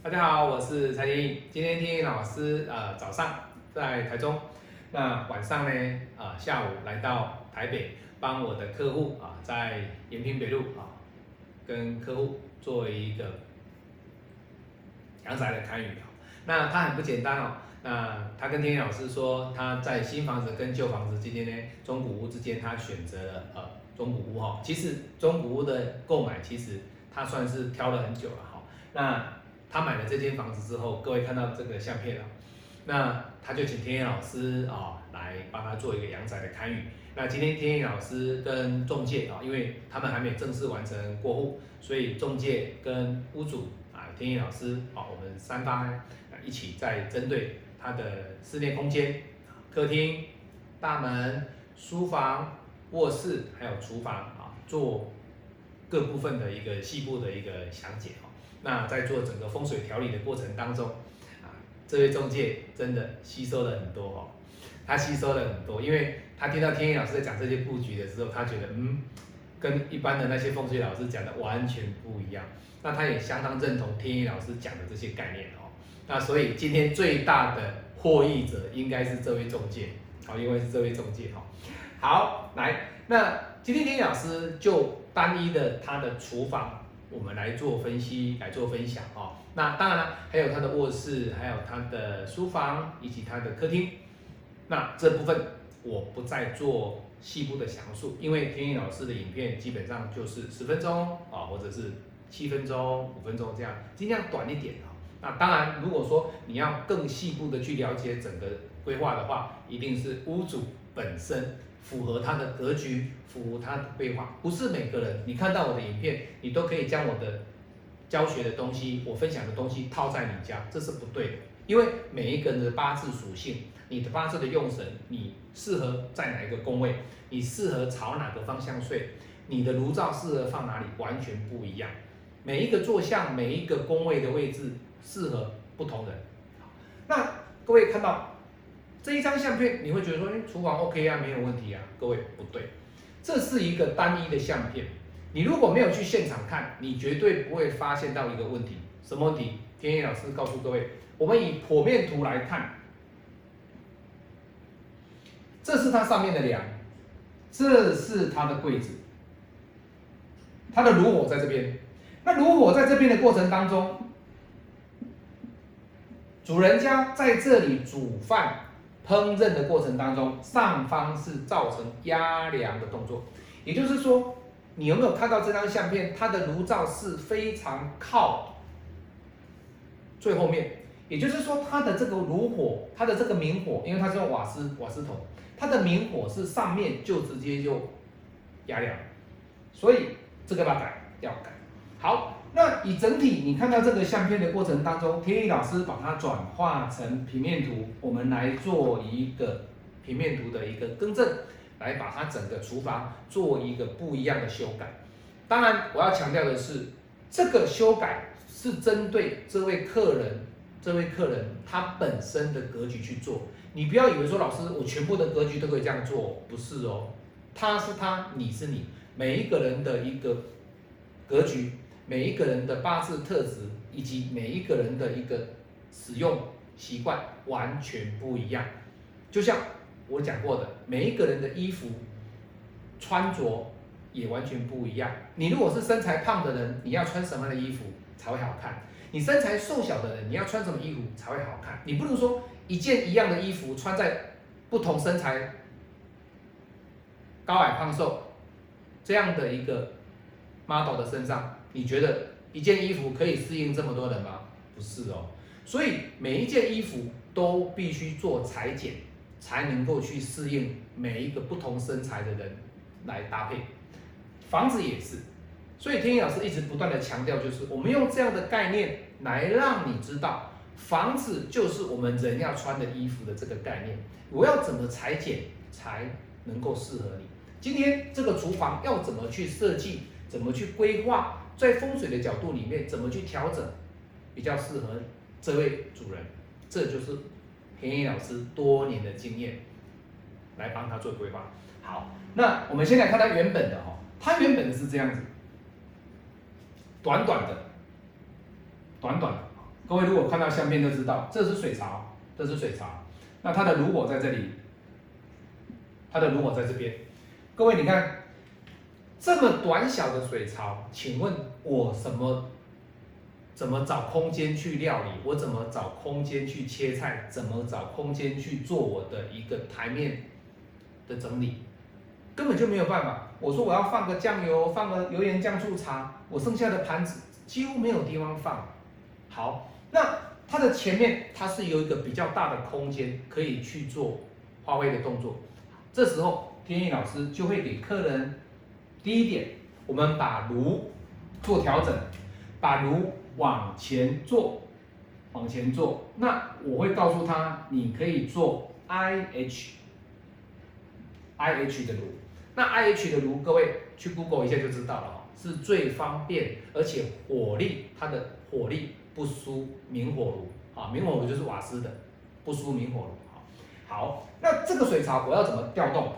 大家好，我是蔡天意。今天天意老师呃早上在台中，那晚上呢啊下午来到台北，帮我的客户啊在延平北路啊跟客户做一个阳宅的参与。那他很不简单哦，那他跟天意老师说他在新房子跟旧房子之间呢，中古屋之间他选择了呃中古屋哈。其实中古屋的购买其实他算是挑了很久了哈。那他买了这间房子之后，各位看到这个相片了，那他就请天野老师啊来帮他做一个阳宅的看预。那今天天野老师跟中介啊，因为他们还没有正式完成过户，所以中介跟屋主啊，天野老师啊，我们三方一起在针对他的室内空间、客厅、大门、书房、卧室还有厨房啊，做各部分的一个细部的一个详解哈。那在做整个风水调理的过程当中，啊，这位中介真的吸收了很多哦，他吸收了很多，因为他听到天意老师在讲这些布局的时候，他觉得嗯，跟一般的那些风水老师讲的完全不一样，那他也相当认同天意老师讲的这些概念哦，那所以今天最大的获益者应该是这位中介，好，因为是这位中介哈，好，来，那今天天意老师就单一的他的厨房。我们来做分析，来做分享哦。那当然了，还有他的卧室，还有他的书房，以及他的客厅。那这部分我不再做细部的详述，因为天意老师的影片基本上就是十分钟啊，或者是七分钟、五分钟这样，尽量短一点啊。那当然，如果说你要更细部的去了解整个规划的话，一定是屋主本身。符合他的格局，符合他的规划，不是每个人。你看到我的影片，你都可以将我的教学的东西，我分享的东西套在你家，这是不对的。因为每一个人的八字属性，你的八字的用神，你适合在哪一个宫位，你适合朝哪个方向睡，你的炉灶适合放哪里，完全不一样。每一个坐向，每一个宫位的位置，适合不同人。那各位看到。这一张相片，你会觉得说，哎，厨房 OK 啊，没有问题啊。各位不对，这是一个单一的相片。你如果没有去现场看，你绝对不会发现到一个问题。什么问题？天野老师告诉各位，我们以剖面图来看，这是它上面的梁，这是它的柜子，它的炉火在这边。那炉火在这边的过程当中，主人家在这里煮饭。烹饪的过程当中，上方是造成压梁的动作，也就是说，你有没有看到这张相片？它的炉灶是非常靠最后面，也就是说，它的这个炉火，它的这个明火，因为它是用瓦斯瓦斯桶，它的明火是上面就直接就压梁，所以这个要改，要改。好。那以整体你看到这个相片的过程当中，天意老师把它转化成平面图，我们来做一个平面图的一个更正，来把它整个厨房做一个不一样的修改。当然，我要强调的是，这个修改是针对这位客人，这位客人他本身的格局去做。你不要以为说老师我全部的格局都可以这样做，不是哦。他是他，你是你，每一个人的一个格局。每一个人的八字特质以及每一个人的一个使用习惯完全不一样，就像我讲过的，每一个人的衣服穿着也完全不一样。你如果是身材胖的人，你要穿什么样的衣服才会好看？你身材瘦小的人，你要穿什么衣服才会好看？你不能说一件一样的衣服穿在不同身材、高矮胖瘦这样的一个 model 的身上。你觉得一件衣服可以适应这么多人吗？不是哦，所以每一件衣服都必须做裁剪，才能够去适应每一个不同身材的人来搭配。房子也是，所以天意老师一直不断的强调，就是我们用这样的概念来让你知道，房子就是我们人要穿的衣服的这个概念。我要怎么裁剪才能够适合你？今天这个厨房要怎么去设计？怎么去规划？在风水的角度里面，怎么去调整比较适合这位主人？这就是田野老师多年的经验来帮他做规划。好，那我们先来看他原本的哈，他原本是这样子，短短的，短短的，各位如果看到相片就知道，这是水槽，这是水槽。那它的炉火在这里，它的炉火在这边。各位你看，这么短小的水槽，请问我什么？怎么找空间去料理？我怎么找空间去切菜？怎么找空间去做我的一个台面的整理？根本就没有办法。我说我要放个酱油，放个油盐酱醋茶，我剩下的盘子几乎没有地方放。好，那它的前面它是有一个比较大的空间可以去做花卉的动作。这时候天意老师就会给客人第一点，我们把炉做调整，把炉。往前做，往前做。那我会告诉他，你可以做 I H，I H 的炉。那 I H 的炉，各位去 Google 一下就知道了是最方便，而且火力它的火力不输明火炉啊。明火炉就是瓦斯的，不输明火炉。好，那这个水槽我要怎么调动？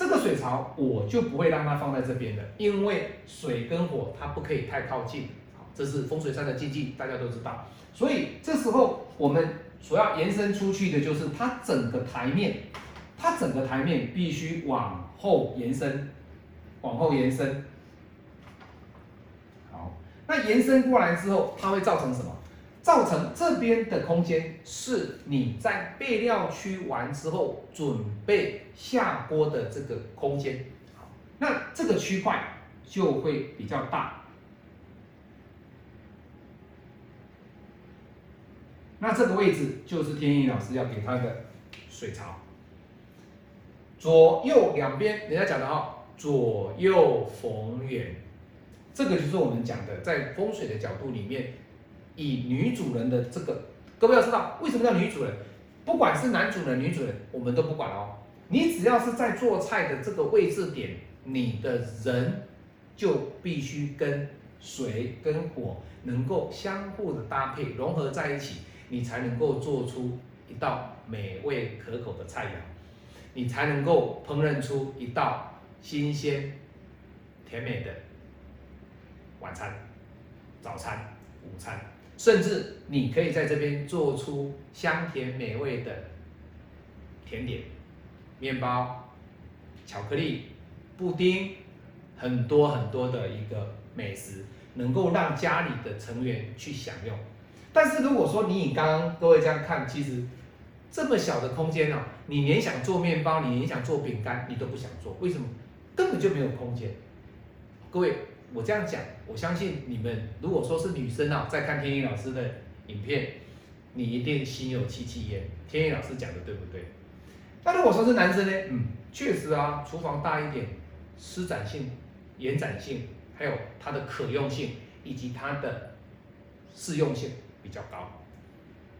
这个水槽我就不会让它放在这边的，因为水跟火它不可以太靠近。这是风水上的禁忌，大家都知道。所以这时候我们所要延伸出去的就是它整个台面，它整个台面必须往后延伸，往后延伸。好，那延伸过来之后，它会造成什么？造成这边的空间是你在备料区完之后准备下锅的这个空间。那这个区块就会比较大。那这个位置就是天意老师要给他的水槽，左右两边，人家讲的哈，左右逢源，这个就是我们讲的，在风水的角度里面，以女主人的这个，各位要知道，为什么叫女主人？不管是男主人、女主人，我们都不管哦，你只要是在做菜的这个位置点，你的人就必须跟水跟火能够相互的搭配融合在一起。你才能够做出一道美味可口的菜肴，你才能够烹饪出一道新鲜甜美的晚餐、早餐、午餐，甚至你可以在这边做出香甜美味的甜点、面包、巧克力、布丁，很多很多的一个美食，能够让家里的成员去享用。但是如果说你以刚刚各位这样看，其实这么小的空间哦，你连想做面包，你连想做饼干，你都不想做，为什么？根本就没有空间。各位，我这样讲，我相信你们如果说是女生啊，在看天意老师的影片，你一定心有戚戚焉。天意老师讲的对不对？那如果说是男生呢？嗯，确实啊，厨房大一点，施展性、延展性，还有它的可用性以及它的适用性。比较高，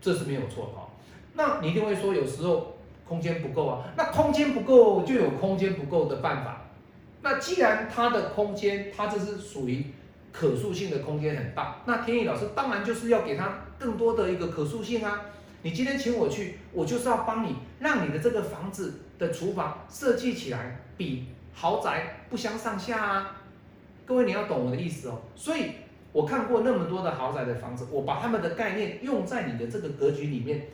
这是没有错哈。那你一定会说，有时候空间不够啊。那空间不够就有空间不够的办法。那既然它的空间，它这是属于可塑性的空间很大，那天意老师当然就是要给他更多的一个可塑性啊。你今天请我去，我就是要帮你，让你的这个房子的厨房设计起来比豪宅不相上下啊。各位你要懂我的意思哦。所以。我看过那么多的豪宅的房子，我把他们的概念用在你的这个格局里面，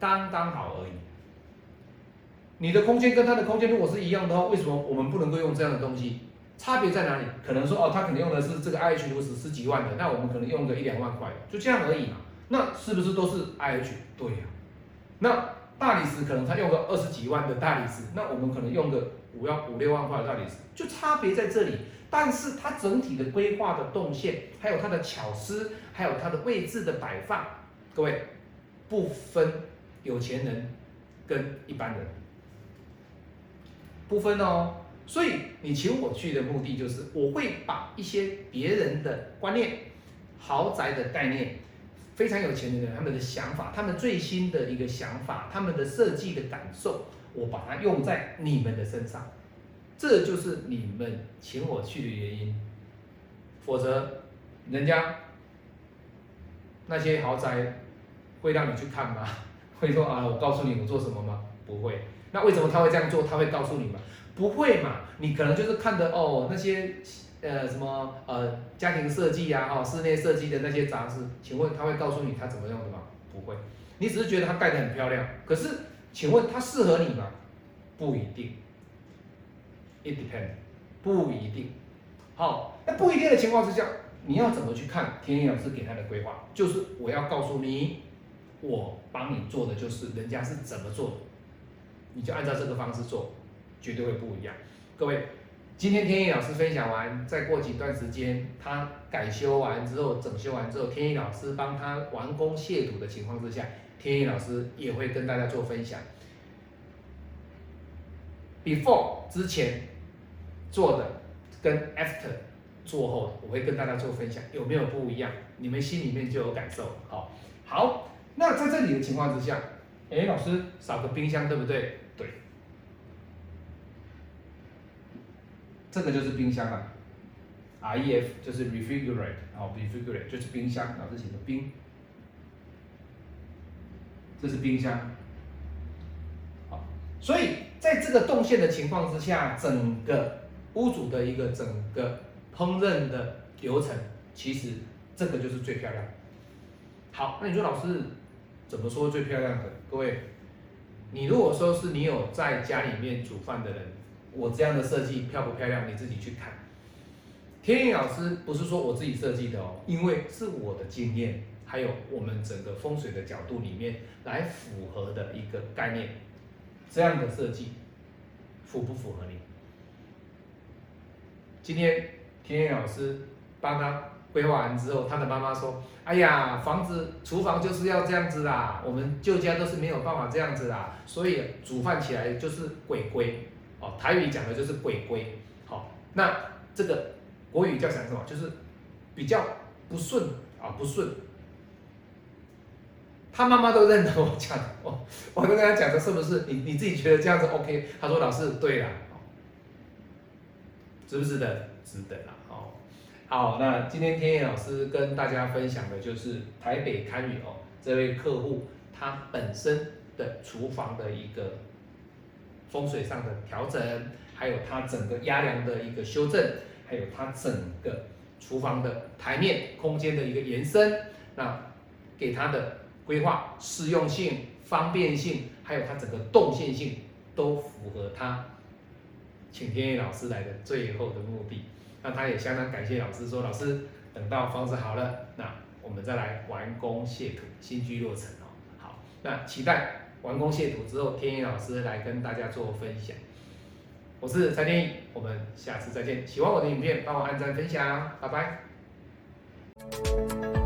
刚刚好而已。你的空间跟他的空间如果是一样的话，为什么我们不能够用这样的东西？差别在哪里？可能说哦，他可能用的是这个 IH 炉石十几万的，那我们可能用个一两万块，就这样而已嘛。那是不是都是 IH？对呀。那大理石可能他用个二十几万的大理石，那我们可能用个五要五六万块的大理石，就差别在这里。但是它整体的规划的动线，还有它的巧思，还有它的位置的摆放，各位不分有钱人跟一般人，不分哦。所以你请我去的目的就是，我会把一些别人的观念、豪宅的概念、非常有钱的人他们的想法、他们最新的一个想法、他们的设计的感受，我把它用在你们的身上。这就是你们请我去的原因，否则人家那些豪宅会让你去看吗？会说啊，我告诉你我做什么吗？不会。那为什么他会这样做？他会告诉你吗？不会嘛？你可能就是看的哦，那些呃什么呃家庭设计呀、哦室内设计的那些杂志，请问他会告诉你他怎么用的吗？不会，你只是觉得它盖得很漂亮，可是请问它适合你吗？不一定，it depends，不一定。好，那不一定的情况之下，你要怎么去看天意老师给他的规划？就是我要告诉你，我帮你做的就是人家是怎么做的，你就按照这个方式做，绝对会不一样。各位，今天天意老师分享完，再过几段时间，他改修完之后，整修完之后，天意老师帮他完工卸土的情况之下，天意老师也会跟大家做分享。Before 之前做的跟 After 做后的，我会跟大家做分享，有没有不一样？你们心里面就有感受。好，好，那在这里的情况之下，哎，老师少个冰箱，对不对？对，这个就是冰箱啊，REF 就是 refrigerate，好，refrigerate 就是冰箱，老师写的冰，这是冰箱。好，所以在这个动线的情况之下，整个屋主的一个整个烹饪的流程，其实这个就是最漂亮。好，那你说老师怎么说最漂亮的？各位，你如果说是你有在家里面煮饭的人，我这样的设计漂不漂亮？你自己去看。天意老师不是说我自己设计的哦，因为是我的经验，还有我们整个风水的角度里面来符合的一个概念，这样的设计符不符合你？今天天意老师帮他规划完之后，他的妈妈说：“哎呀，房子厨房就是要这样子啦，我们旧家都是没有办法这样子啦，所以煮饭起来就是鬼鬼哦，台语讲的就是鬼龟。好，那这个国语叫讲什么？就是比较不顺啊，不顺。他妈妈都认得我讲的，我我都跟他讲的是不是？你你自己觉得这样子 OK？他说老师对啦，值不值得？值得啦。好，那今天天野老师跟大家分享的就是台北堪舆哦，这位客户他本身的厨房的一个风水上的调整，还有它整个压梁的一个修正，还有它整个厨房的台面空间的一个延伸，那给他的规划适用性、方便性，还有它整个动线性都符合他请天野老师来的最后的目的。那他也相当感谢老师，说老师等到房子好了，那我们再来完工卸土，新居落成哦。好，那期待完工卸土之后，天意老师来跟大家做分享。我是蔡天意，我们下次再见。喜欢我的影片，帮我按赞分享，拜拜。